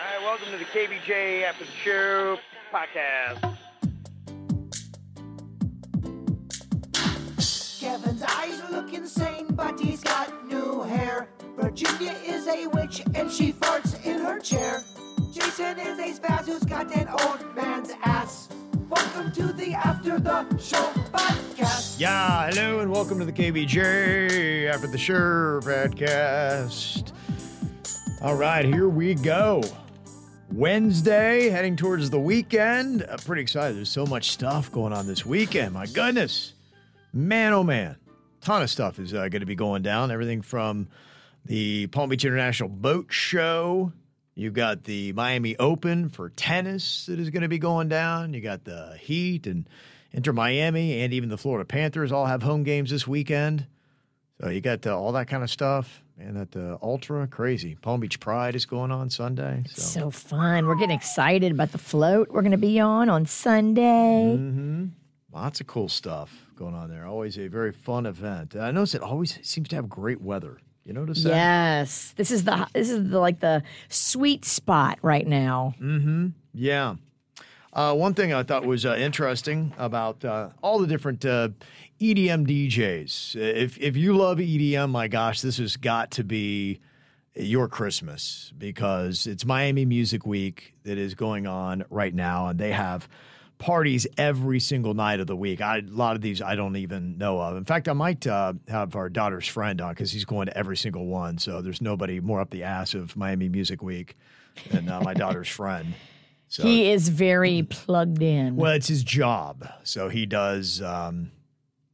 All right, welcome to the KVJ After the Show podcast. Kevin's eyes look insane, but he's got new hair. Virginia is a witch and she farts in her chair. Jason is a spaz who's got an old man's ass. Welcome to the After the Show podcast. Yeah, hello and welcome to the KVJ After the Show podcast. All right, here we go. Wednesday, heading towards the weekend. I'm pretty excited. There's so much stuff going on this weekend. My goodness. Man, oh man. Ton of stuff is uh, going to be going down. Everything from the Palm Beach International Boat Show. You've got the Miami Open for tennis that is going to be going down. You got the Heat and Inter Miami and even the Florida Panthers all have home games this weekend. So you got uh, all that kind of stuff. And that uh, ultra crazy Palm Beach Pride is going on Sunday. So, So fun. We're getting excited about the float we're going to be on on Sunday. Mm-hmm. lots of cool stuff going on there. Always a very fun event. I notice it always seems to have great weather. You notice that? Yes. This is the this is the like the sweet spot right now. Mm-hmm. Yeah. Uh, one thing I thought was uh, interesting about uh, all the different uh, EDM DJs. If if you love EDM, my gosh, this has got to be your Christmas because it's Miami Music Week that is going on right now, and they have parties every single night of the week. I, a lot of these I don't even know of. In fact, I might uh, have our daughter's friend on because he's going to every single one. So there's nobody more up the ass of Miami Music Week than uh, my daughter's friend. So, He is very plugged in. well, it's his job. So he does um,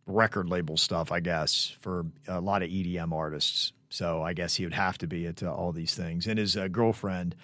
record label stuff, I guess, for a lot of EDM artists. So I guess he would have to be at uh, all these things. And his uh, girlfriend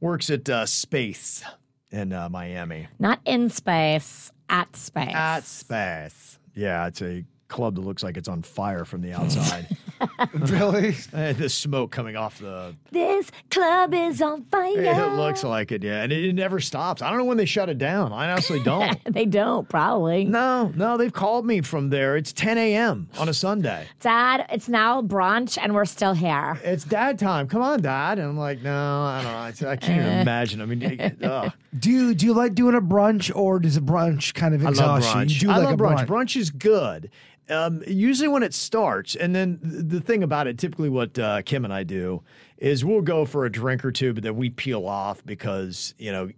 works at uh, Space in uh, Miami. Not in space, at space. At Space. Yeah, it's a club that looks like it's on fire from the outside. Really? Eh, the smoke coming off the. this club is on fire. It looks like it, yeah. And it, it never stops. I don't know when they shut it down. I honestly don't. they don't probably. No, no, they've called me from there. It's 10 a.m. on a Sunday. Dad, it's now brunch and we're still here. It's dad time. Come on, dad. And I'm like, no, I don't know. I, I can't even imagine. I mean, ugh. Do you do you like doing a brunch or does a brunch kind of I love exhaust you? brunch. You do I like love a brunch. brunch. Brunch is good. Um, usually when it starts, and then th- the thing about it, typically what uh, Kim and I do is we'll go for a drink or two, but then we peel off because you know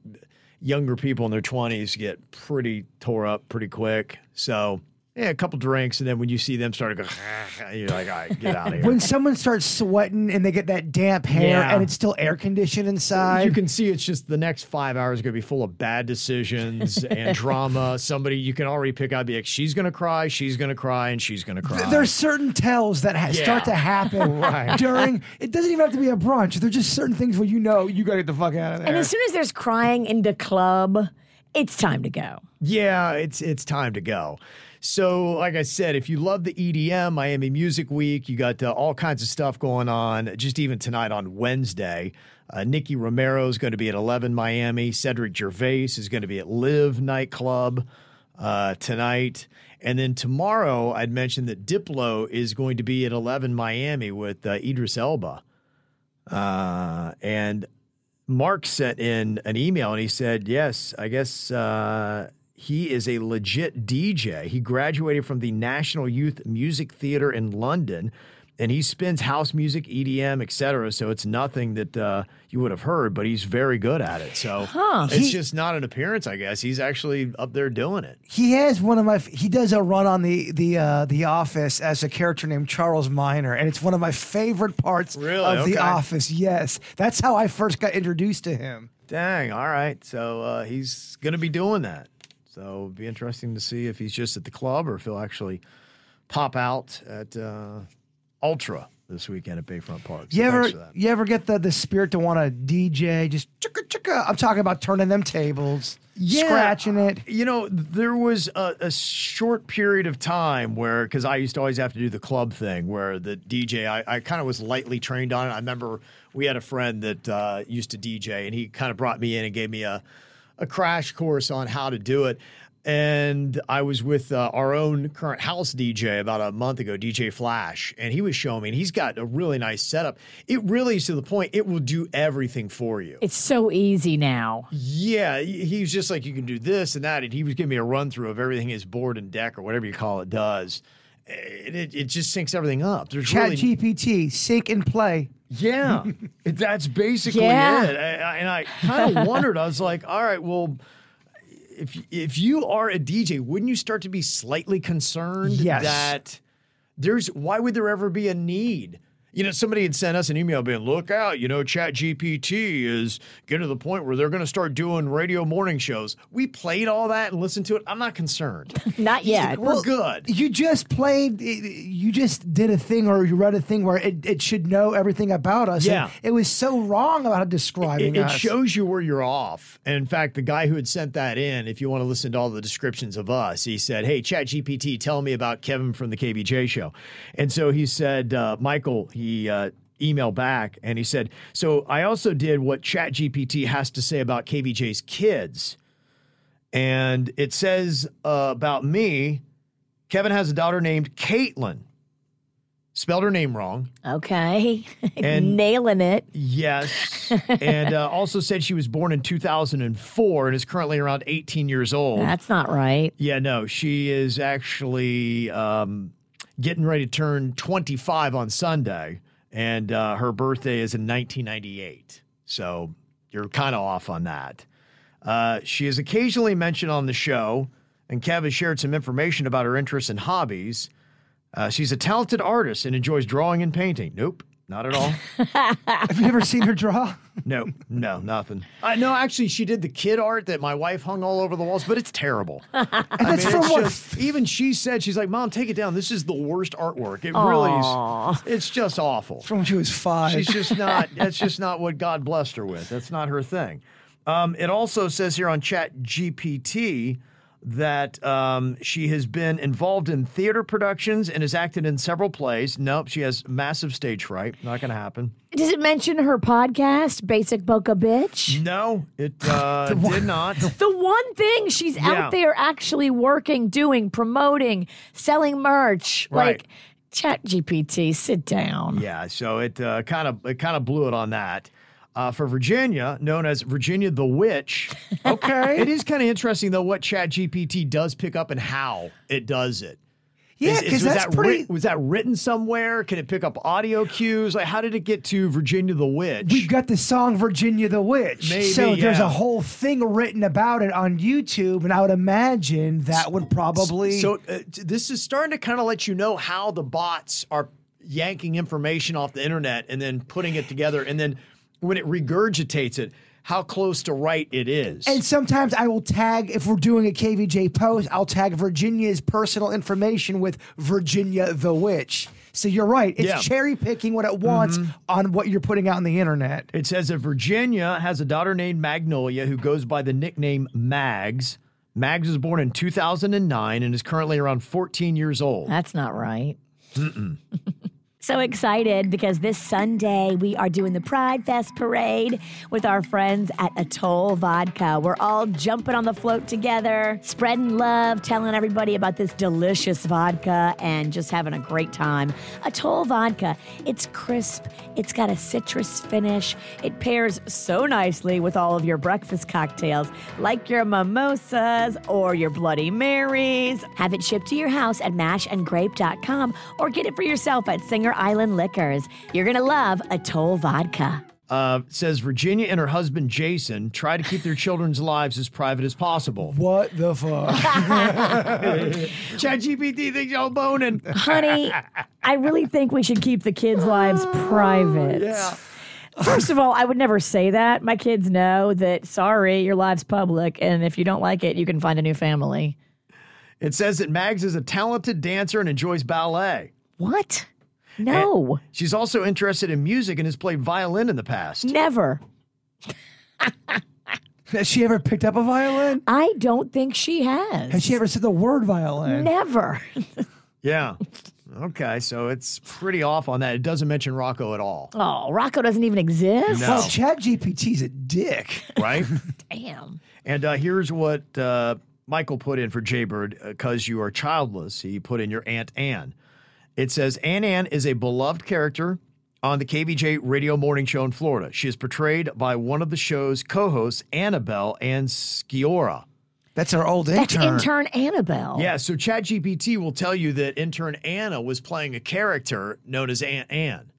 younger people in their twenties get pretty tore up pretty quick. So yeah, a couple drinks, and then when you see them start to go, you're like, all right, get out of here. When someone starts sweating and they get that damp hair Yeah. and it's still air conditioned inside, you can see it's just the next five hours are going to be full of bad decisions and drama. Somebody you can already pick out, be like, she's going to cry, she's going to cry, and she's going to cry. there's certain tells that ha- start Yeah. to happen Right. during. It doesn't even have to be a brunch. There's just certain things where you know you gotta get the fuck out of there. And as soon as there's crying in the club, it's time to go. Yeah, it's it's time to go. So, like I said, if you love the EDM, Miami Music Week, you got uh, all kinds of stuff going on. Just even tonight on Wednesday, uh, Nicky Romero is going to be at 11 Miami. Cedric Gervais is going to be at LIV Nightclub uh, tonight. And then tomorrow, I'd mentioned that Diplo is going to be at 11 Miami with uh, Idris Elba. Uh, and Mark sent in an email and he said, Yes, I guess uh, he is a legit DJ. He graduated from the National Youth Music Theater in London and he spins house music, EDM, etc. So it's nothing that uh, you would have heard, but he's very good at it. So it's He- just not an appearance, I guess. He's actually up there doing it. he has one of my. He does a run on the the uh, the Office as a character named Charles Miner, and it's one of my favorite parts Really? of Okay. the Office. Yes, that's how I first got introduced to him. Dang. All right. So uh, he's going to be doing that. So it'll be interesting to see if he's just at the club or if he'll actually pop out at uh, Ultra this weekend at Bayfront Park. So You ever thanks for that. you ever get the the spirit to want to DJ just chicka chicka? I'm talking about turning them tables, scratching it. You know, there was a, a short period of time where, because I used to always have to do the club thing, where the DJ, I, I kind of was lightly trained on it. I remember we had a friend that uh, used to DJ, and he kind of brought me in and gave me a, a crash course on how to do it. and I was with uh, our own current house DJ about a month ago, DJ Flash, and he was showing me, and he's got a really nice setup. It really is to the point, it will do everything for you. It's so easy now. Yeah, he he was just like, you can do this and that. And he was giving me a run through of everything his board and deck or whatever you call it does. And it, it just syncs everything up. There's Chat really, GPT, sync and play. Yeah, it- that's basically Yeah. it. I, I, and I kind of wondered. I was like, all right, well, if if you are a DJ, wouldn't you start to be slightly concerned Yes. that there's why would there ever be a need? You know, somebody had sent us an email being, look out, you know, Chat GPT is getting to the point where they're going to start doing radio morning shows. We played all that and listened to it. I'm not concerned. Not yet. We're good. You just played, you just did a thing or you read a thing where it, it should know everything about us. and Yeah. It was so wrong about describing It, it us. shows you where you're off. And in fact, the guy who had sent that in, if you want to listen to all the descriptions of us, he said, Hey, Chat GPT, tell me about Kevin from the KVJ show. And so he said, uh, Michael, he uh, emailed back and he said, So I also did what ChatGPT has to say about KVJ's kids. And it says uh, about me, Kevin has a daughter named Caitlin. Spelled her name wrong. Okay. And- Nailing it. Yes. and uh, also said she was born in 2004 and is currently around 18 years old. That's not right. yeah, no, she is actually um, getting ready to turn 25 on Sunday, and uh, her birthday is in 1998. So you're kind of off on that. Uh, she is occasionally mentioned on the show, and Kev has shared some information about her interests and hobbies. Uh, she's a talented artist and enjoys drawing and painting. Nope, not at all. Have you ever seen her draw? No, no, nothing. Uh, no, actually, she did the kid art that my wife hung all over the walls, but it's terrible. I that's mean, from it's what- just, even she said, she's like, Mom, take it down. This is the worst artwork. It really is. It's just awful. From when she was five. She's just not, that's just not what God blessed her with. That's not her thing. Um, it also says here on Chat GPT that um, she has been involved in theater productions and has acted in several plays. Nope, she has massive stage fright. Not going to happen. Does it mention her podcast, Basic Boca Bitch? No, it uh, did not. The one thing she's Yeah. out there actually working, doing, promoting, selling merch. Right. Like, Chat GPT, sit down. Yeah, so it kind of it kind of blew it on that. Uh, for Virginia, known as Virginia the Witch. Okay, it is kind of interesting though what Chat GPT does pick up and how it does it. yeah, because that's that pretty. writ- was that written somewhere? Can it pick up audio cues? Like, how did it get to Virginia the Witch? We've got the song Virginia the Witch. Maybe, so there's a whole thing written about it on YouTube, and I would imagine that would probably. So uh, this is starting to kind of let you know how the bots are yanking information off the internet and then putting it together, and then when it regurgitates it, how close to right it is. And sometimes I will tag, if we're doing a KVJ post, I'll tag Virginia's personal information with Virginia the Witch. So you're right. It's Yeah. Mm-hmm. cherry picking what it wants on what you're putting out on the internet. It says that Virginia has a daughter named Magnolia who goes by the nickname Mags. Mags was born in 2009 and is currently around 14 years old. That's not right. so excited because this Sunday we are doing the Pride Fest parade with our friends at Atoll Vodka. We're all jumping on the float together, spreading love, telling everybody about this delicious vodka, and just having a great time. Atoll Vodka, it's crisp, it's got a citrus finish, it pairs so nicely with all of your breakfast cocktails, like your mimosas or your Bloody Marys. Have it shipped to your house at mashandgrape.com or get it for yourself at Singer Island Liquors. You're going to love Atoll Vodka. Uh, says Virginia and her husband Jason try to keep their children's lives as private as possible. What the fuck? ChatGPT thinks y'all boning. Honey, I really think we should keep the kids' lives private. Yeah. First of all, I would never say that. My kids know that, sorry, your life's public. And if you don't like it, you can find a new family. It says that Mags is a talented dancer and enjoys ballet. What? No, She's also interested in music and has played violin in the past. never. Has she ever picked up a violin? I don't think she has. Has she ever said the word violin? Never. Yeah. Okay, so it's pretty off on that. It doesn't mention Rocco at all, Oh, Rocco doesn't even exist? No. Well, Chat GPT's a dick. right? Damn. and uh, here's what uh, Michael put in for Jaybird because you are childless. He put in your Aunt Anne. It says Ann Ann is a beloved character on the KVJ radio morning show in Florida. She is portrayed by one of the show's co-hosts, Annabelle and Sciorra. That's our old intern. That's intern. intern Annabelle. Yeah, so ChatGPT will tell you that intern Anna was playing a character known as Aunt Ann.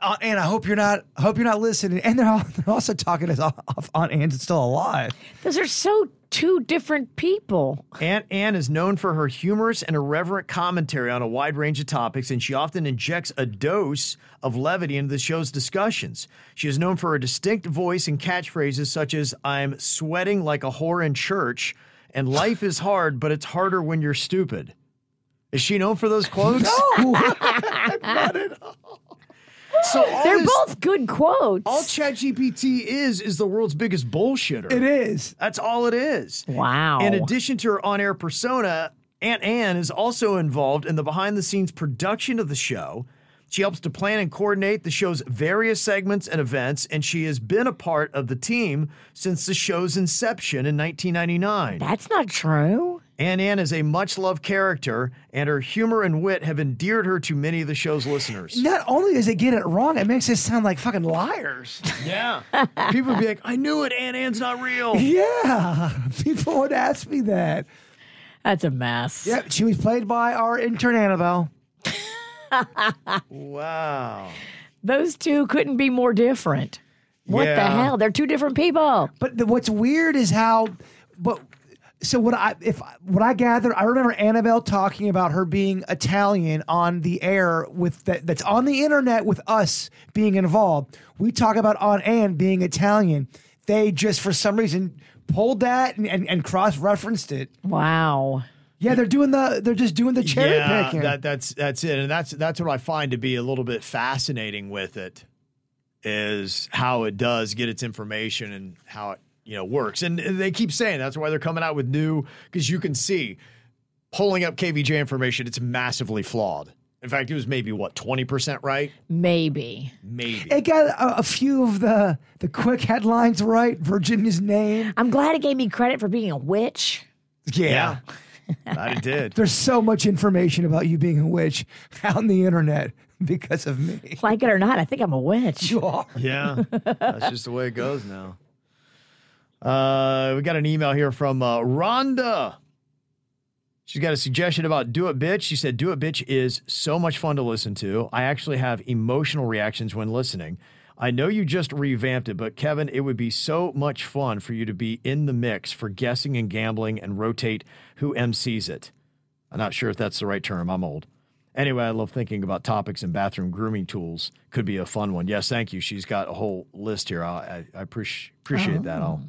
Uh, and I hope you're not. I hope you're not listening. And they're, all, they're also talking as off Aunt Anne's still alive. Those are so two different people. Aunt Anne is known for her humorous and irreverent commentary on a wide range of topics, and she often injects a dose of levity into the show's discussions. She is known for her distinct voice and catchphrases such as "I'm sweating like a whore in church" and "Life is hard, but it's harder when you're stupid." Is she known for those quotes? So all They're this- both good quotes. All ChatGPT is is the world's biggest bullshitter. It is. That's all it is. wow. In addition to her on air persona, Aunt Anne is also involved in the behind the scenes production of the show. She helps to plan and coordinate the show's various segments and events, and she has been a part of the team since the show's inception in 1999. That's not true. Aunt Anne is a much loved character, and her humor and wit have endeared her to many of the show's listeners. Not only does it get it wrong, it makes us sound like fucking liars. Yeah. People would be like, I knew it, Aunt Anne's not real. yeah, people would ask me that. That's a mess. Yep, she was played by our intern Annabelle. Wow. Those two couldn't be more different. What the hell? They're two different people. But the, what's weird is how, but so what I if what I gathered, I remember Annabelle talking about her being Italian on the air with that that's on the internet with us being involved. We talk about on Anne being Italian. They just for some reason pulled that and, and, and cross referenced it. Wow. Yeah, they're doing the they're just doing the cherry yeah, picking. That, that's that's it, and that's that's what I find to be a little bit fascinating with it is how it does get its information and how it you know works. And they keep saying that's why they're coming out with new because you can see pulling up KVJ information, it's massively flawed. In fact, it was maybe what twenty percent right, Maybe. maybe. it got a, a few of the the quick headlines right. Virginia's name. I'm glad it gave me credit for being a witch. yeah, that it did. There's so much information about you being a witch out on the internet because of me. Like it or not, I think I'm a witch. You are. Yeah, that's just the way it goes now. Uh, we got an email here from uh, Rhonda. She's got a suggestion about Do It Bitch. She said, Do It Bitch is so much fun to listen to. I actually have emotional reactions when listening. I know you just revamped it, but Kevin, it would be so much fun for you to be in the mix for guessing and gambling and rotate who MCs it. I'm not sure if that's the right term. I'm old. Anyway, I love thinking about topics and bathroom grooming tools. Could be a fun one. Yes, thank you. She's got a whole list here. I, I, I appreciate appreciate that. I'll,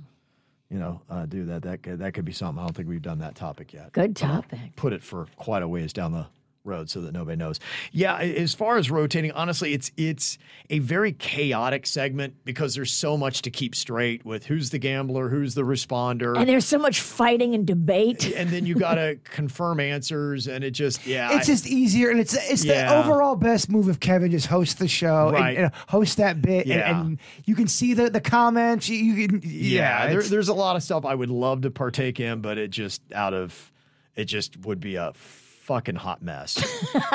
you know, uh, do that. That could, that could be something. I don't think we've done that topic yet. Good topic. Put it for quite a ways down the road so that nobody knows. Yeah, as far as rotating, honestly, it's it's a very chaotic segment because there's so much to keep straight with who's the gambler, who's the responder. And there's so much fighting and debate. and then you got to confirm answers, and it just yeah, It's I- just easier, and it's it's Yeah. the overall best move if Kevin just hosts the show Right. and, and host that bit, and- Yeah. and, you can see the the comments. You, you can yeah, yeah, there, there's a lot of stuff I would love to partake in, but it just out of it just would be a fucking hot mess.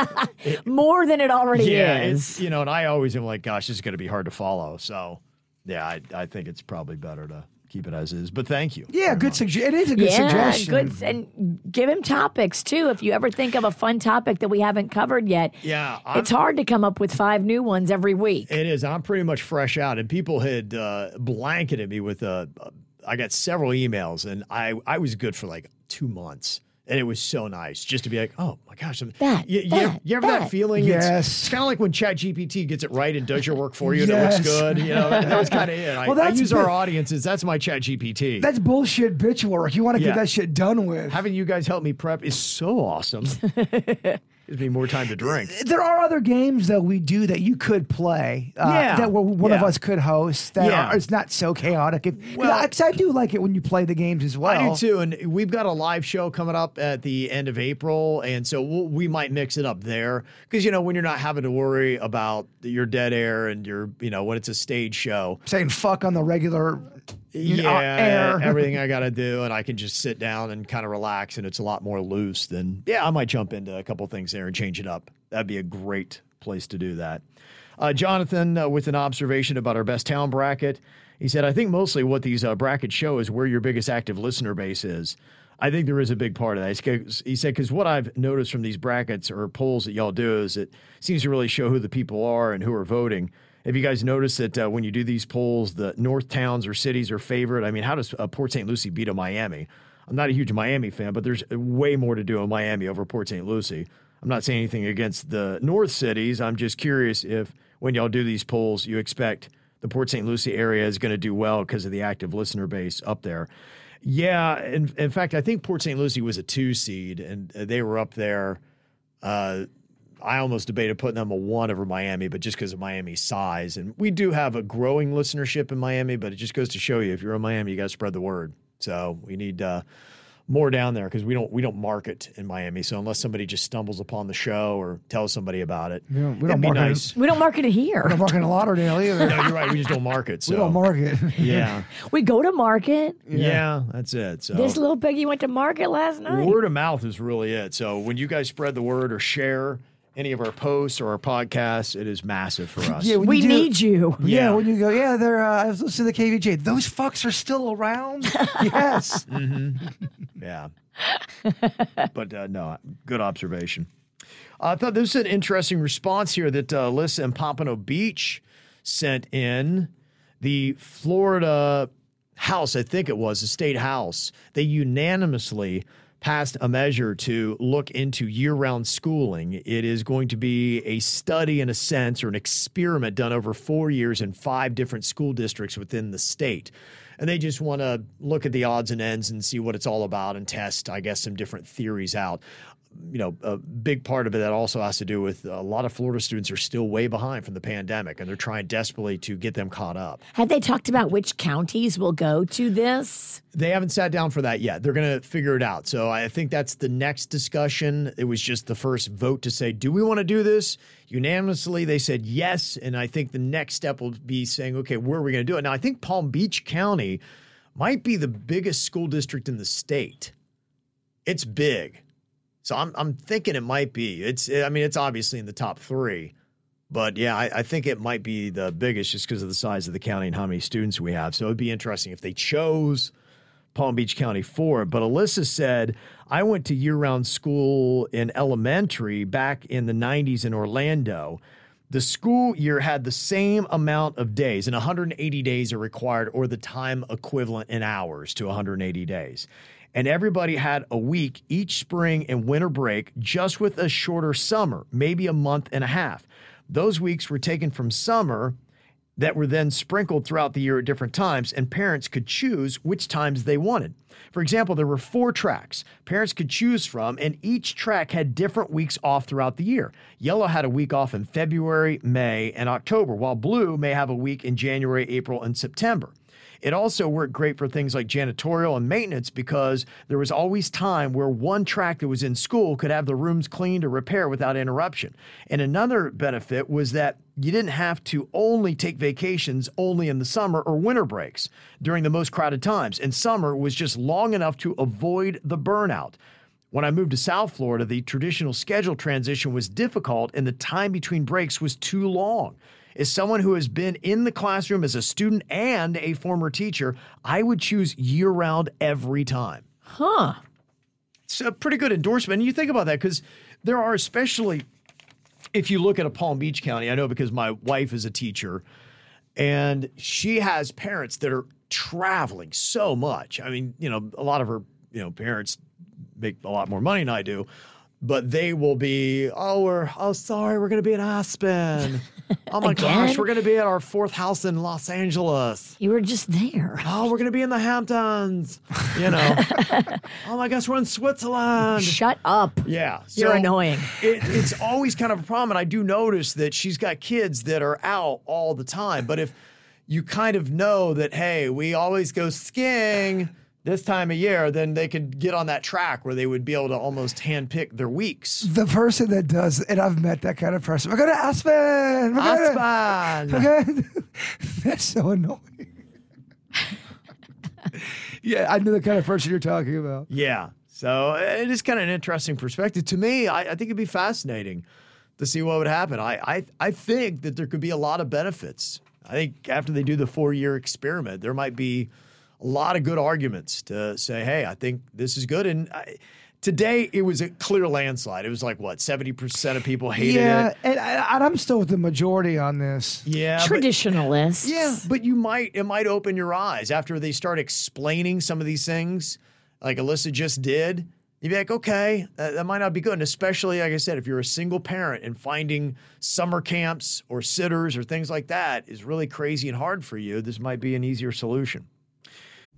More than it already yeah, is. you know, and I always am like, gosh, this is going to be hard to follow. So yeah, I I think it's probably better to keep it as is. But thank you. yeah, good suggestion. It is a good yeah, suggestion. good. And give him topics too. If you ever think of a fun topic that we haven't covered yet, Yeah, I'm- it's hard to come up with five new ones every week. It is. I'm pretty much fresh out, and people had uh, blanketed me with uh, uh, I got several emails, and I I was good for like two months, and it was so nice just to be like, oh my gosh, I'm, That, you, you, that, ever, you ever that, that. feeling? Yes. it's, kind of like when ChatGPT gets it right and does your work for you, and it looks good. You know, that, that was kind of it. I, Well, I that's use our audiences. That's my ChatGPT. That's bullshit bitch work. You want to Yeah. get that shit done with. Having you guys help me prep is so awesome. Gives me more time to drink. There are other games though we do that you could play. Uh, Yeah. that one of us could host. That Yeah. are, it's not so chaotic. If, Well- I, I do like it when you play the games as well. I do too, and we've got a live show coming up at the end of April, and so we'll, we might mix it up there because you know when you're not having to worry about your dead air and your you know when it's a stage show. Saying fuck on the regular yeah, everything I got to do, and I can just sit down and kind of relax, and it's a lot more loose. than yeah, I might jump into a couple things there and change it up. That'd be a great place to do that. Uh, Jonathan, uh, with an observation about our best town bracket, he said, "I think mostly what these uh, brackets show is where your biggest active listener base is." I think there is a big part of that. He said, because what I've noticed from these brackets or polls that y'all do is it seems to really show who the people are and who are voting. Have you guys noticed that uh, when you do these polls, the north towns or cities are favored? I mean, how does uh, Port St. Lucie beat a Miami? I'm not a huge Miami fan, but there's way more to do in Miami over Port St. Lucie. I'm not saying anything against the north cities. I'm just curious if when y'all do these polls, you expect the Port St. Lucie area is going to do well because of the active listener base up there. Yeah, in, in fact, I think Port St. Lucie was a two seed, and uh, they were up there. Uh, I almost debated putting them a one over Miami, but just because of Miami's size, and we do have a growing listenership in Miami, but it just goes to show you if you're in Miami, you got to spread the word. So we need uh, more down there because we don't we don't market in Miami. So unless somebody just stumbles upon the show or tells somebody about it, We don't- we it'd don't be market it. nice. We don't market it here. I'm working in Lauderdale either. No, you're right. We just don't market. So we don't market. yeah, We go to market. yeah, that's it. So This little piggy went to market last night. Word of mouth is really it. So when you guys spread the word or share any of our posts or our podcasts, it is massive for us. Yeah, we you do- need you. Yeah, Yeah. when you go, yeah, they're. Uh, I was listening to the KVJ. Those fucks are still around. yes. Yeah. but uh, no, good observation. I thought this was an interesting response here that uh, Alyssa in Pompano Beach sent in. The Florida House, I think it was, the state house, they unanimously passed a measure to look into year round schooling. It is going to be a study, in a sense, or an experiment done over four years in five different school districts within the state. And they just want to look at the odds and ends and see what it's all about and test, I guess, some different theories out you know, a big part of it that also has to do with a lot of Florida students are still way behind from the pandemic and they're trying desperately to get them caught up. Have they talked about which counties will go to this? They haven't sat down for that yet. They're going to figure it out. So I think that's the next discussion. It was just the first vote to say, do we want to do this? Unanimously, they said yes. And I think the next step will be saying, okay, where are we going to do it? Now, I think Palm Beach County might be the biggest school district in the state. It's big. So I'm I'm thinking it might be. It's I mean it's obviously in the top three, but yeah, I, I think it might be the biggest just because of the size of the county and how many students we have. So it'd be interesting if they chose Palm Beach County for it. But Alyssa said I went to year-round school in elementary back in the 90s in Orlando. The school year had the same amount of days, and 180 days are required, or the time equivalent in hours to 180 days. And everybody had a week each spring and winter break, just with a shorter summer, maybe a month and a half. Those weeks were taken from summer that were then sprinkled throughout the year at different times, and parents could choose which times they wanted. For example, there were four tracks parents could choose from, and each track had different weeks off throughout the year. Yellow had a week off in February, May, and October, while blue may have a week in January, April, and September. It also worked great for things like janitorial and maintenance because there was always time where one track that was in school could have the rooms cleaned or repaired without interruption. And another benefit was that you didn't have to only take vacations only in the summer or winter breaks during the most crowded times. And summer was just long enough to avoid the burnout. When I moved to South Florida, the traditional schedule transition was difficult and the time between breaks was too long. As someone who has been in the classroom as a student and a former teacher, I would choose year round every time. Huh. It's a pretty good endorsement. And you think about that because there are, especially if you look at a Palm Beach County, I know because my wife is a teacher and she has parents that are traveling so much. I mean, you know, a lot of her, you know, parents make a lot more money than I do. But they will be, oh, we're, oh, sorry, we're going to be in Aspen. Oh my gosh, we're going to be at our fourth house in Los Angeles. You were just there. Oh, we're going to be in the Hamptons. You know, oh my gosh, we're in Switzerland. Shut up. Yeah. You're annoying. It, it's always kind of a problem. And I do notice that she's got kids that are out all the time. But if you kind of know that, hey, we always go skiing this time of year, then they could get on that track where they would be able to almost handpick their weeks. The person that does, and I've met that kind of person. We're going to Aspen. We're gonna- Aspen. Okay. That's so annoying. Yeah, I know the kind of person you're talking about. Yeah. So eh, it is kind of an interesting perspective. To me, I, I think it'd be fascinating to see what would happen. I, I I think that there could be a lot of benefits. I think after they do the four year experiment, there might be a lot of good arguments to say, hey, I think this is good. And I, today it was a clear landslide. It was like what seventy percent of people hated yeah, it. and, and I'm still with the majority on this. Yeah, but- Traditionalists. yeah, but you might it might open your eyes after they start explaining some of these things, like Alyssa just did. You'd be like, okay, that, that might not be good. And especially, like I said, if you're a single parent and finding summer camps or sitters or things like that is really crazy and hard for you, this might be an easier solution.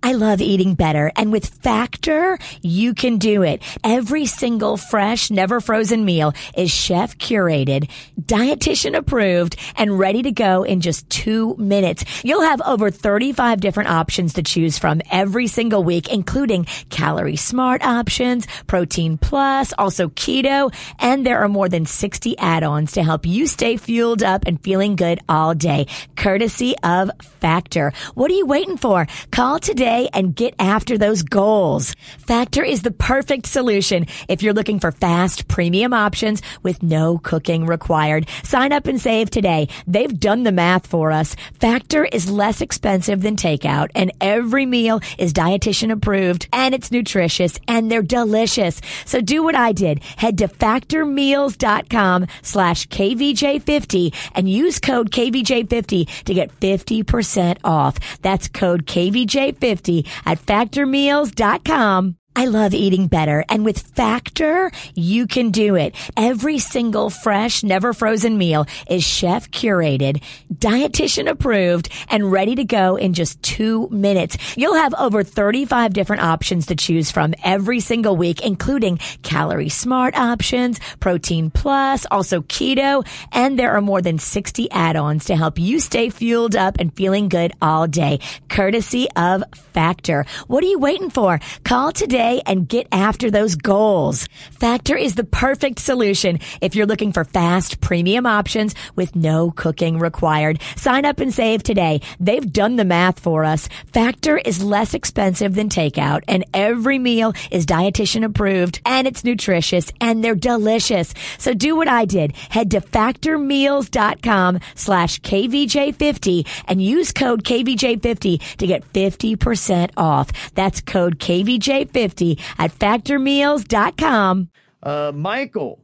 I love eating better. And with Factor, you can do it. Every single fresh, never frozen meal is chef curated, dietitian approved, and ready to go in just two minutes. You'll have over 35 different options to choose from every single week, including calorie smart options, protein plus, also keto, and there are more than 60 add-ons to help you stay fueled up and feeling good all day, courtesy of Factor. What are you waiting for? Call today and get after those goals. Factor is the perfect solution if you're looking for fast premium options with no cooking required. Sign up and save today. They've done the math for us. Factor is less expensive than takeout and every meal is dietitian approved and it's nutritious and they're delicious. So do what I did. Head to factormeals.com slash KVJ50 and use code KVJ50 to get 50% off. That's code KVJ50 at factormeals.com. I love eating better. And with Factor, you can do it. Every single fresh, never frozen meal is chef curated, dietitian approved, and ready to go in just two minutes. You'll have over 35 different options to choose from every single week, including calorie smart options, protein plus, also keto, and there are more than 60 add-ons to help you stay fueled up and feeling good all day, courtesy of Factor. What are you waiting for? Call today and get after those goals. Factor is the perfect solution if you're looking for fast premium options with no cooking required. Sign up and save today. They've done the math for us. Factor is less expensive than takeout and every meal is dietitian approved and it's nutritious and they're delicious. So do what I did. Head to factormeals.com slash KVJ50 and use code KVJ50 to get 50% off. That's code KVJ50 at factormeals.com. Uh, Michael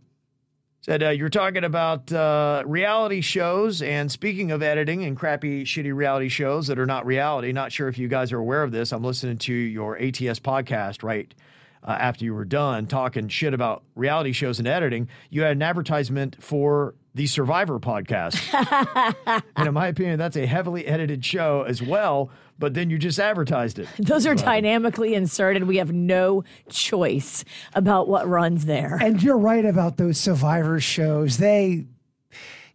said uh, you're talking about uh, reality shows, and speaking of editing and crappy, shitty reality shows that are not reality. Not sure if you guys are aware of this. I'm listening to your ATS podcast right uh, after you were done talking shit about reality shows and editing. You had an advertisement for the Survivor podcast, and in my opinion, that's a heavily edited show as well. But then you just advertised it. Those are dynamically inserted. We have no choice about what runs there. And you're right about those survivor shows. They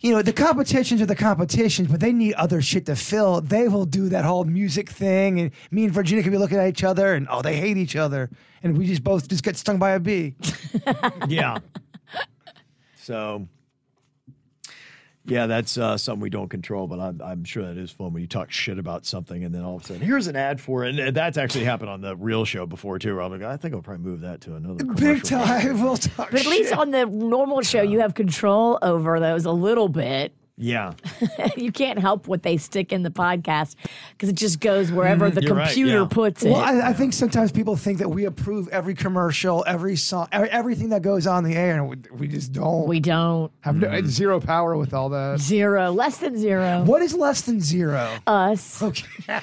you know, the competitions are the competitions, but they need other shit to fill. They will do that whole music thing, and me and Virginia can be looking at each other, and oh, they hate each other, and we just both just get stung by a bee. yeah. So, yeah, that's uh, something we don't control, but I'm, I'm sure that is fun when you talk shit about something and then all of a sudden, here's an ad for it. And that's actually happened on the real show before, too. Where I'm like, I think I'll probably move that to another Big commercial. time. We'll talk. But at least on the normal show, you have control over those a little bit. Yeah. you can't help what they stick in the podcast because it just goes wherever the You're right, computer yeah. puts it. Well, I, I think sometimes people think that we approve every commercial, every song, every, everything that goes on the air, and we, we just don't. we don't. have no, zero power with all that. Zero, less than zero. What is less than zero? Us. Okay.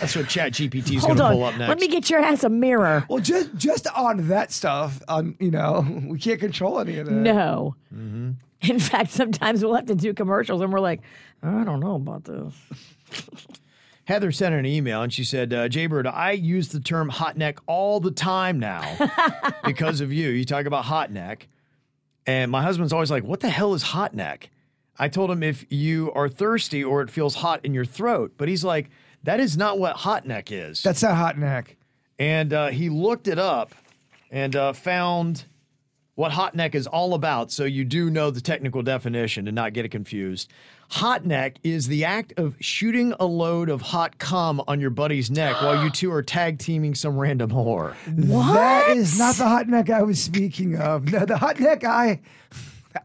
That's what Chat GPT is going to pull up next. Let me get your ass a mirror. Well, just just on that stuff, on you know, we can't control any of that. No. Mm-hmm. In fact, sometimes we'll have to do commercials and we're like, I don't know about this. Heather sent an email and she said, uh, Jaybird, I use the term hot neck all the time now because of you. You talk about hot neck. And my husband's always like, What the hell is hot neck? I told him if you are thirsty or it feels hot in your throat. But he's like, That is not what hot neck is. That's that hot neck. and uh, he looked it up and uh, found what hot neck is all about. So you do know the technical definition and not get it confused. Hot neck is the act of shooting a load of hot cum on your buddy's neck while you two are tag teaming some random whore. What? That is not the hot neck I was speaking of. No, the hot neck I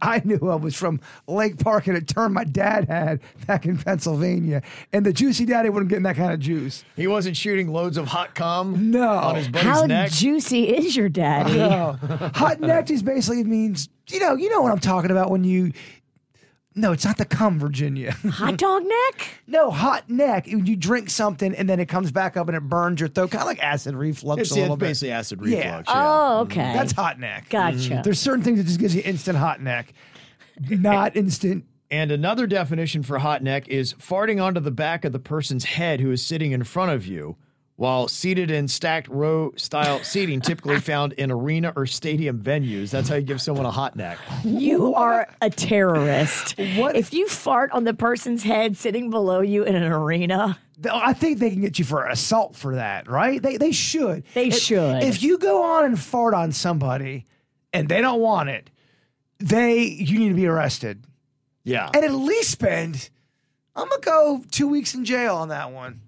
I knew of was from Lake Park and a term my dad had back in Pennsylvania. And the juicy daddy wasn't getting that kind of juice. He wasn't shooting loads of hot cum No. on his buddy's How neck. juicy is your daddy? No. hot neck just basically means, you know, you know what I'm talking about when you no, it's not the cum, Virginia. Hot dog neck? no, hot neck. When you drink something and then it comes back up and it burns your throat, kind of like acid reflux it's, a little it's bit. basically acid reflux. Yeah. Oh, mm-hmm. okay. That's hot neck. Gotcha. Mm. There's certain things that just gives you instant hot neck, not instant. And another definition for hot neck is farting onto the back of the person's head who is sitting in front of you while seated in stacked row style seating typically found in arena or stadium venues. That's how you give someone a hot neck. You are a terrorist. What? If you fart on the person's head sitting below you in an arena, I think they can get you for assault for that, right? They they should. They If- should. If you go on and fart on somebody and they don't want it, they you need to be arrested Yeah. and at least spend. I'm gonna go two weeks in jail on that one.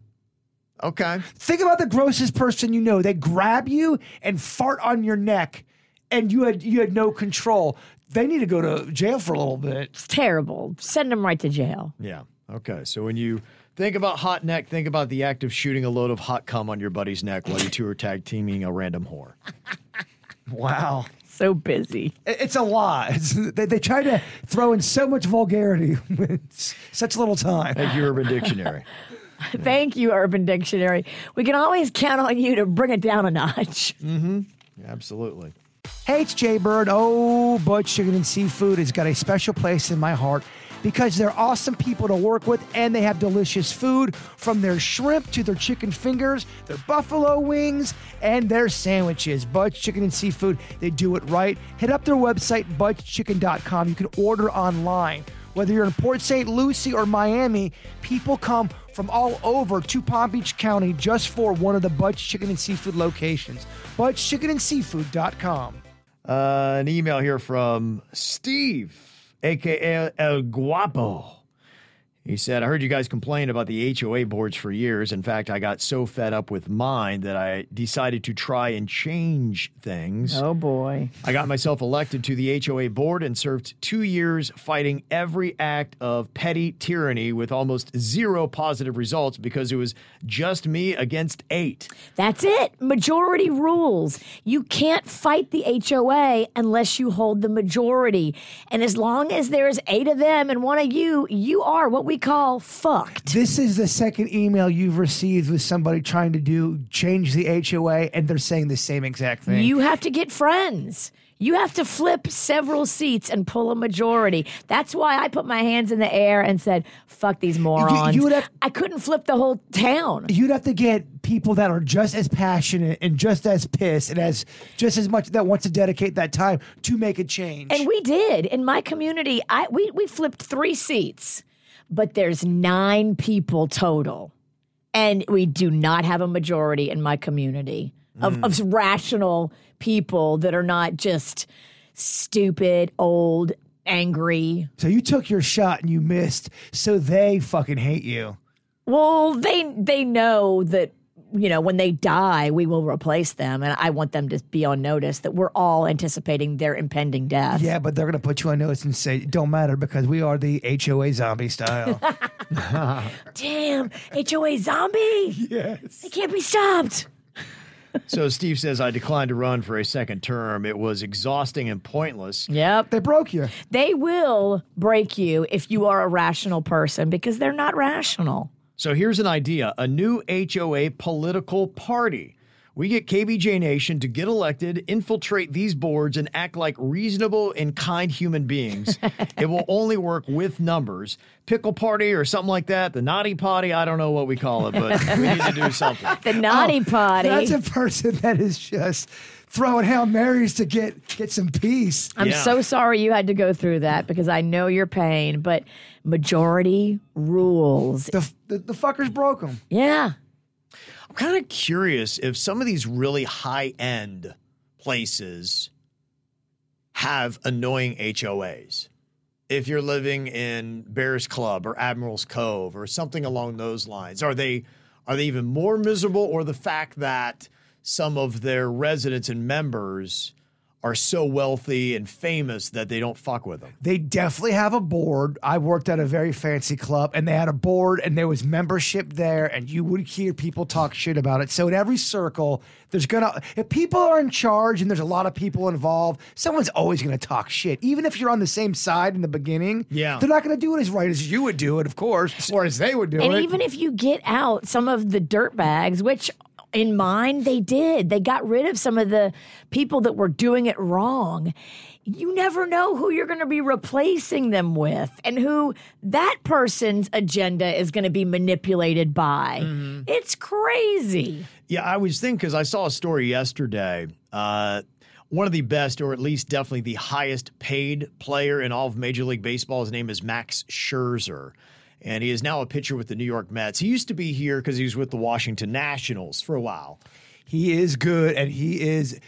Okay. Think about the grossest person you know. They grab you and fart on your neck, and you had you had no control. They need to go to jail for a little bit. it's terrible. Send them right to jail. Yeah. Okay. So when you think about hot neck, think about the act of shooting a load of hot cum on your buddy's neck while you two are tag teaming a random whore. Wow. So busy. It's a lot. It's, they, they try to throw in so much vulgarity with such little time. Thank you, Urban Dictionary. Thank you, Urban Dictionary. We can always count on you to bring it down a notch. Mm-hmm. Absolutely. Hey, it's Jay Bird. Oh, Butch Chicken and Seafood has got a special place in my heart because they're awesome people to work with and they have delicious food from their shrimp to their chicken fingers, their buffalo wings, and their sandwiches. Butch Chicken and Seafood, they do it right. Hit up their website, butchchicken.com. You can order online. Whether you're in Port St. Lucie or Miami, people come from all over to Palm Beach County just for one of the Butch Chicken and Seafood locations. ButchChickenandSeafood.com. Uh, an email here from Steve, aka El Guapo. He said, I heard you guys complain about the HOA boards for years. In fact, I got so fed up with mine that I decided to try and change things. Oh, boy. I got myself elected to the HOA board and served two years fighting every act of petty tyranny with almost zero positive results because it was just me against eight. That's it. Majority rules. You can't fight the HOA unless you hold the majority. And as long as there's eight of them and one of you, you are what we call fucked. This is the second email you've received with somebody trying to do change the HOA, and they're saying the same exact thing. You have to get friends. You have to flip several seats and pull a majority. That's why I put my hands in the air and said, fuck these morons. you would have- I couldn't flip the whole town. You'd have to get people that are just as passionate and just as pissed and as just as much that wants to dedicate that time to make a change. And we did in my community. I we we flipped three seats, but there's nine people total, and we do not have a majority in my community of, of mm. rational people that are not just stupid, old, angry. so you took your shot and you missed, so they fucking hate you. Well, they they know that you know when they die, we will replace them, and I want them to be on notice that we're all anticipating their impending death. Yeah, but they're gonna put you on notice and say don't matter because we are the HOA zombie style. Damn, HOA zombie. yes. It can't be stopped. So Steve says, I declined to run for a second term. It was exhausting and pointless. Yep. They broke you. They will break you if you are a rational person because they're not rational. So here's an idea a new HOA political party. We get KVJ Nation to get elected, infiltrate these boards, and act like reasonable and kind human beings. it will only work with numbers. Pickle party or something like that. The naughty potty. I don't know what we call it, but we need to do something. The naughty Oh, potty. That's a person that is just throwing Hail Marys to get get some peace. I'm Yeah. so sorry you had to go through that because I know your pain, but majority rules. The, the, the fuckers broke them. Yeah. I'm kind of curious if some of these really high end places have annoying HOAs. if you're living in Bears Club or Admiral's Cove or something along those lines? Are they are they even more miserable, or the fact that some of their residents and members are so wealthy and famous that they don't fuck with them? They definitely have a board. I worked at a very fancy club and they had a board and there was membership there and you would hear people talk shit about it. So in every circle, there's gonna if people are in charge and there's a lot of people involved, someone's always gonna talk shit. Even if you're on the same side in the beginning, Yeah. they're not gonna do it as right as you would do it, of course, or as they would do And it. And even if you get out some of the dirt bags, which in mind, they did, they got rid of some of the people that were doing it wrong. You never know who you're going to be replacing them with and who that person's agenda is going to be manipulated by. Mm-hmm. It's crazy. Yeah, I was thinking because I saw a story yesterday. Uh, one of the best, or at least definitely the highest paid player in all of Major League Baseball, his name is Max Scherzer. And he is now a pitcher with the New York Mets. He used to be here because he was with the Washington Nationals for a while. he is good and he is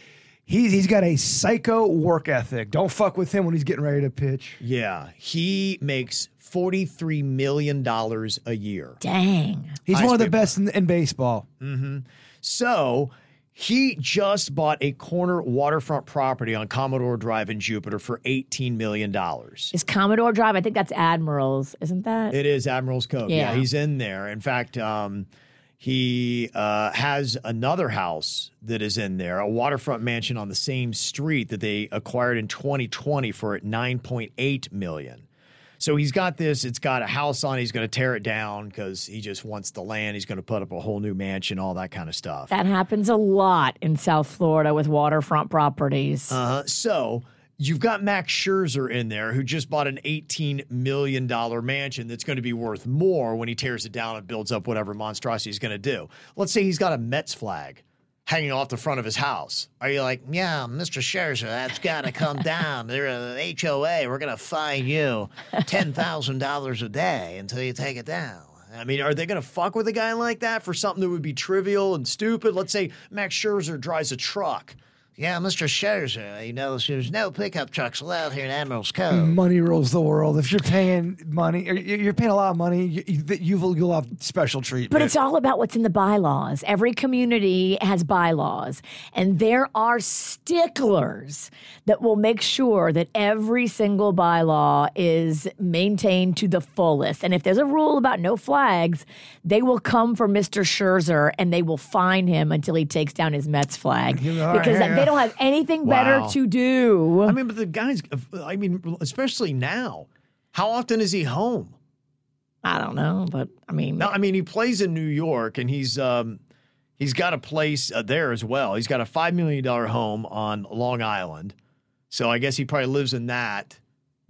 he, he's got a psycho work ethic. Don't fuck with him when he's getting ready to pitch. Yeah, he makes $43 million a year. Dang. He's Ice one of the paper. best in, in baseball. Mm-hmm. So he just bought a corner waterfront property on Commodore Drive in Jupiter for $18 million. Is Commodore Drive? I think that's Admiral's, isn't that? It is Admiral's Cove. Yeah. Yeah. he's in there. In fact, um, he uh, has another house that is in there, a waterfront mansion on the same street that they acquired in 2020 for 9.8 million. So he's got this. It's got a house on. it. He's going to tear it down because he just wants the land. He's going to put up a whole new mansion, all that kind of stuff. that happens a lot in South Florida with waterfront properties. Uh-huh. so you've got Max Scherzer in there who just bought an $18 million mansion that's going to be worth more when he tears it down and builds up whatever monstrosity he's going to do. Let's say he's got a Mets flag hanging off the front of his house. Are you like, yeah, Mr. Scherzer, that's got to come down. They're an HOA. We're going to fine you $10,000 a day until you take it down. I mean, are they going to fuck with a guy like that for something that would be trivial and stupid? Let's say Max Scherzer drives a truck. Yeah, Mr. Scherzer, you know, there's no pickup trucks allowed here in Admiral's Cove. Money rules the world. If you're paying money, or you- you're paying a lot of money, you, you, you'll you'll have special treatment. But it's all about what's in the bylaws. Every community has bylaws, and there are sticklers that will make sure that every single bylaw is maintained to the fullest. And if there's a rule about no flags, they will come for Mr. Scherzer and they will fine him until he takes down his Mets flag Yeah, because yeah. They don't have anything better to do. I mean, but the guys, I mean, especially now, how often is he home? I don't know, but I mean, No, I mean, he plays in New York and he's, um, he's got a place uh, there as well. He's got a $5 million home on Long Island. So I guess he probably lives in that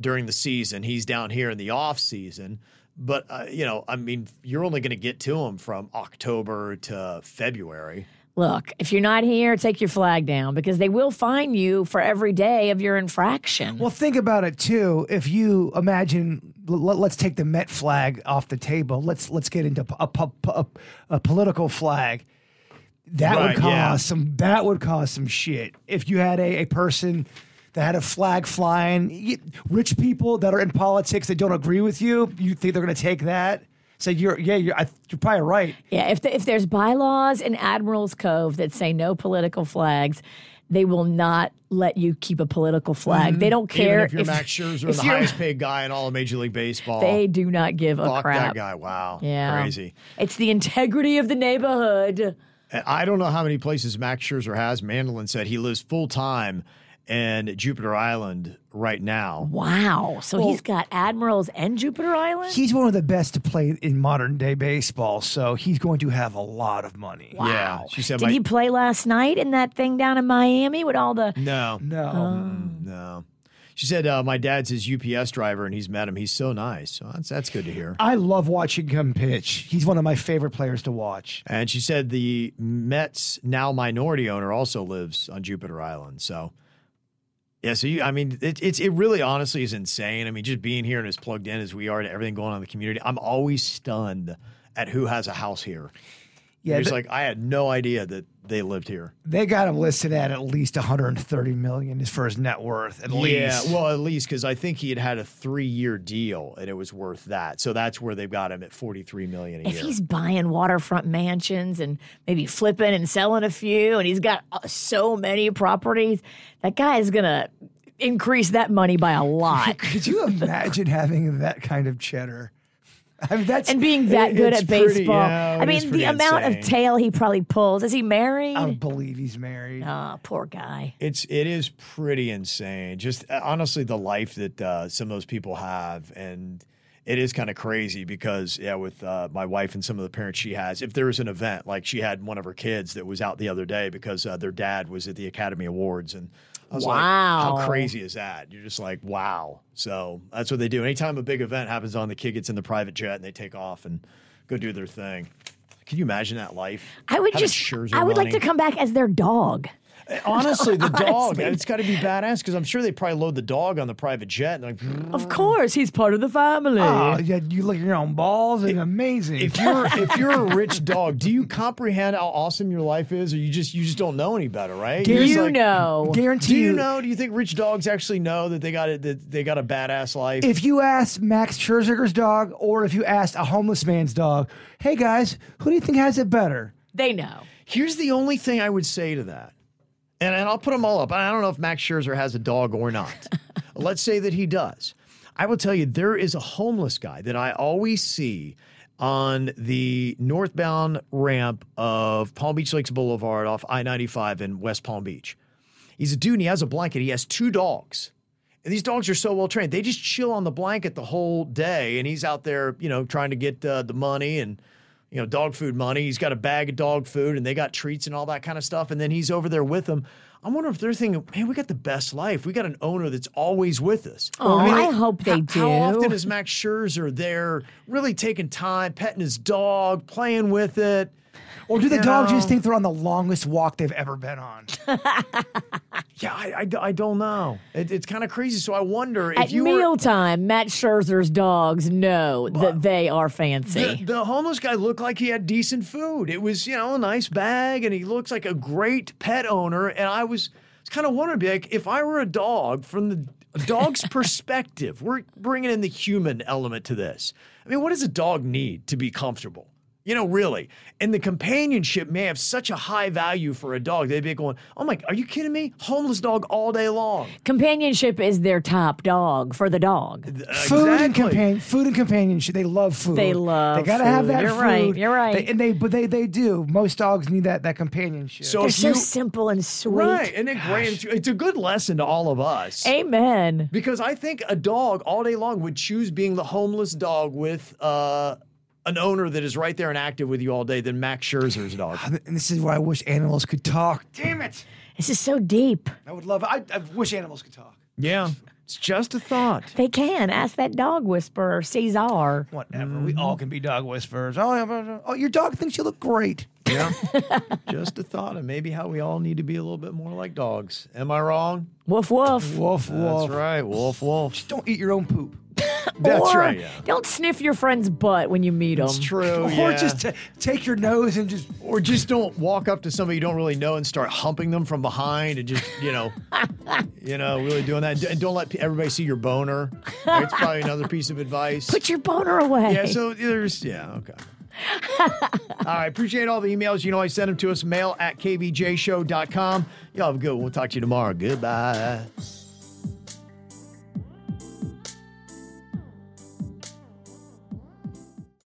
during the season. He's down here in the off season. But, uh, you know, I mean, you're only going to get to him from October to February. Look, if you're not here, take your flag down because they will fine you for every day of your infraction. Well, think about it too. If you imagine, l- let's take the Met flag off the table. Let's let's get into a, a, a, a political flag. That Right, would cause yeah. some. That would cause some shit. If you had a, a person that had a flag flying, you, rich people that are in politics that don't agree with you, you think they're going to take that? So you're yeah, you're, I, you're probably right. yeah, if, the, if there's bylaws in Admiral's Cove that say no political flags, they will not let you keep a political flag. Mm-hmm. They don't care Even if you're Max Scherzer, if the highest paid guy in all of Major League Baseball. They do not give a crap. that guy. Wow. Yeah, Crazy. It's the integrity of the neighborhood. And I don't know how many places Max Scherzer has. Mandolin said he lives full time in Jupiter Island right now. Wow. So he's got Admirals and Jupiter Island. He's one of the best to play in modern day baseball, so he's going to have a lot of money. Yeah. She said, Did my, he play last night in that thing down in Miami with all the? no, No. Um, no. She said, uh, my dad's his UPS driver and he's met him. He's so nice. So that's, that's good to hear. I love watching him pitch. He's one of my favorite players to watch. And she said the Mets now minority owner also lives on Jupiter Island. So, yeah, so you, I mean, it, it's it really honestly is insane. I mean, just being here and as plugged in as we are to everything going on in the community, I'm always stunned at who has a house here. Yeah, He's like, I had no idea that they lived here. They got him listed at at least 130 million is for his net worth. At Yeah, least. well, at least because I think he had had a three-year deal and it was worth that. So that's where they've got him at forty-three million a If year. he's buying waterfront mansions and maybe flipping and selling a few, and he's got uh, so many properties, that guy is gonna increase that money by a lot. Could you imagine having that kind of cheddar? I mean, that's and being that It- good at pretty- baseball. yeah, I mean, the amount of tail he probably pulls. Is he married? I don't believe he's married. oh, poor guy. It's it is pretty insane. Just uh, honestly, the life that uh, some of those people have, and it is kind of crazy because yeah, with uh, my wife and some of the parents she has, if there was an event like she had one of her kids that was out the other day because uh, their dad was at the Academy Awards, and I was like, Wow. how crazy is that? You're just like, wow. So that's what they do. Anytime a big event happens on, the kid gets in the private jet and they take off and go do their thing. Can you imagine that life? I would Having just. Scherzer I would like to come back as their dog. Honestly, the dog, Honestly. it's got to be badass because I'm sure they probably load the dog on the private jet. And like, Of course, he's part of the family. Oh, yeah, you look at your own balls. It's amazing. if you're if you're a rich dog, do you comprehend how awesome your life is, or you just you just don't know any better, right? You're you like, know. guarantee Do you know? Do you think rich dogs actually know that they got it? That they got a badass life? if you asked Max Scherzinger's dog, or if you asked a homeless man's dog, hey guys, who do you think has it better? They know. Here's the only thing I would say to that. And, and I'll put them all up. I don't know if Max Scherzer has a dog or not. Let's say that he does. I will tell you, there is a homeless guy that I always see on the northbound ramp of Palm Beach Lakes Boulevard off I 95 in West Palm Beach. He's a dude and he has a blanket. He has two dogs. And these dogs are so well trained. They just chill on the blanket the whole day. And he's out there, you know, trying to get uh, the money and, you know, dog food money. He's got a bag of dog food and they got treats and all that kind of stuff. And then he's over there with them. I wonder if they're thinking, man, we got the best life. We got an owner that's always with us. Oh, I hope they how, do. How often is Max Scherzer there really taking time, petting his dog, playing with it? Or do the You dogs know. just think they're on the longest walk they've ever been on? Yeah, I, I, I don't know. It, it's kind of crazy. So I wonder if At you were. mealtime, Matt Scherzer's dogs know that they are The, fancy. the homeless guy looked like he had decent food. It was, you know, a nice bag, and he looks like a great pet owner. And I was, was kind of wondering, be like, if I were a dog, from the dog's perspective, we're bringing in the human element to this. I mean, what does a dog need to be comfortable? You know, really. And the companionship may have such a high value for a dog. They'd be going, oh my, are you kidding me? Homeless dog all day long. Companionship is their top dog for the dog. Food and Exactly. companion, food and companionship. They love food. They love They gotta have food. that You're food. right. You're right. They- and they, but they, they do. Most dogs need that that companionship. So They're if so you, simple and sweet. right, and it great. It's, it's a good lesson to all of us. Amen. Because I think a dog all day long would choose being the homeless dog with uh, an owner that is right there and active with you all day than Max Scherzer's dog. and this is why I wish animals could talk. Damn it! This is so deep. I would love. I, I wish animals could talk. Yeah, it's just a thought. They can. Ask that dog whisperer, Cesar. Whatever. We mm-hmm. all can be dog whisperers. Oh, uh, oh, your dog thinks you look great. Yeah, just a thought, and maybe how we all need to be a little bit more like dogs. Am I wrong? Wolf woof woof. Woof That's right, wolf, wolf. Just don't eat your own poop. That's or right. Yeah, Don't sniff your friend's butt when you meet them. it's true. Or yeah. just t- take your nose and just. or just don't walk up to somebody you don't really know and start humping them from behind and just you know you know really doing that and don't let everybody see your boner that's probably another piece of advice Put your boner away. yeah so there's yeah okay all right appreciate all the emails you know i send them to us mail at kvjshow.com y'all have a good one we'll talk to you tomorrow goodbye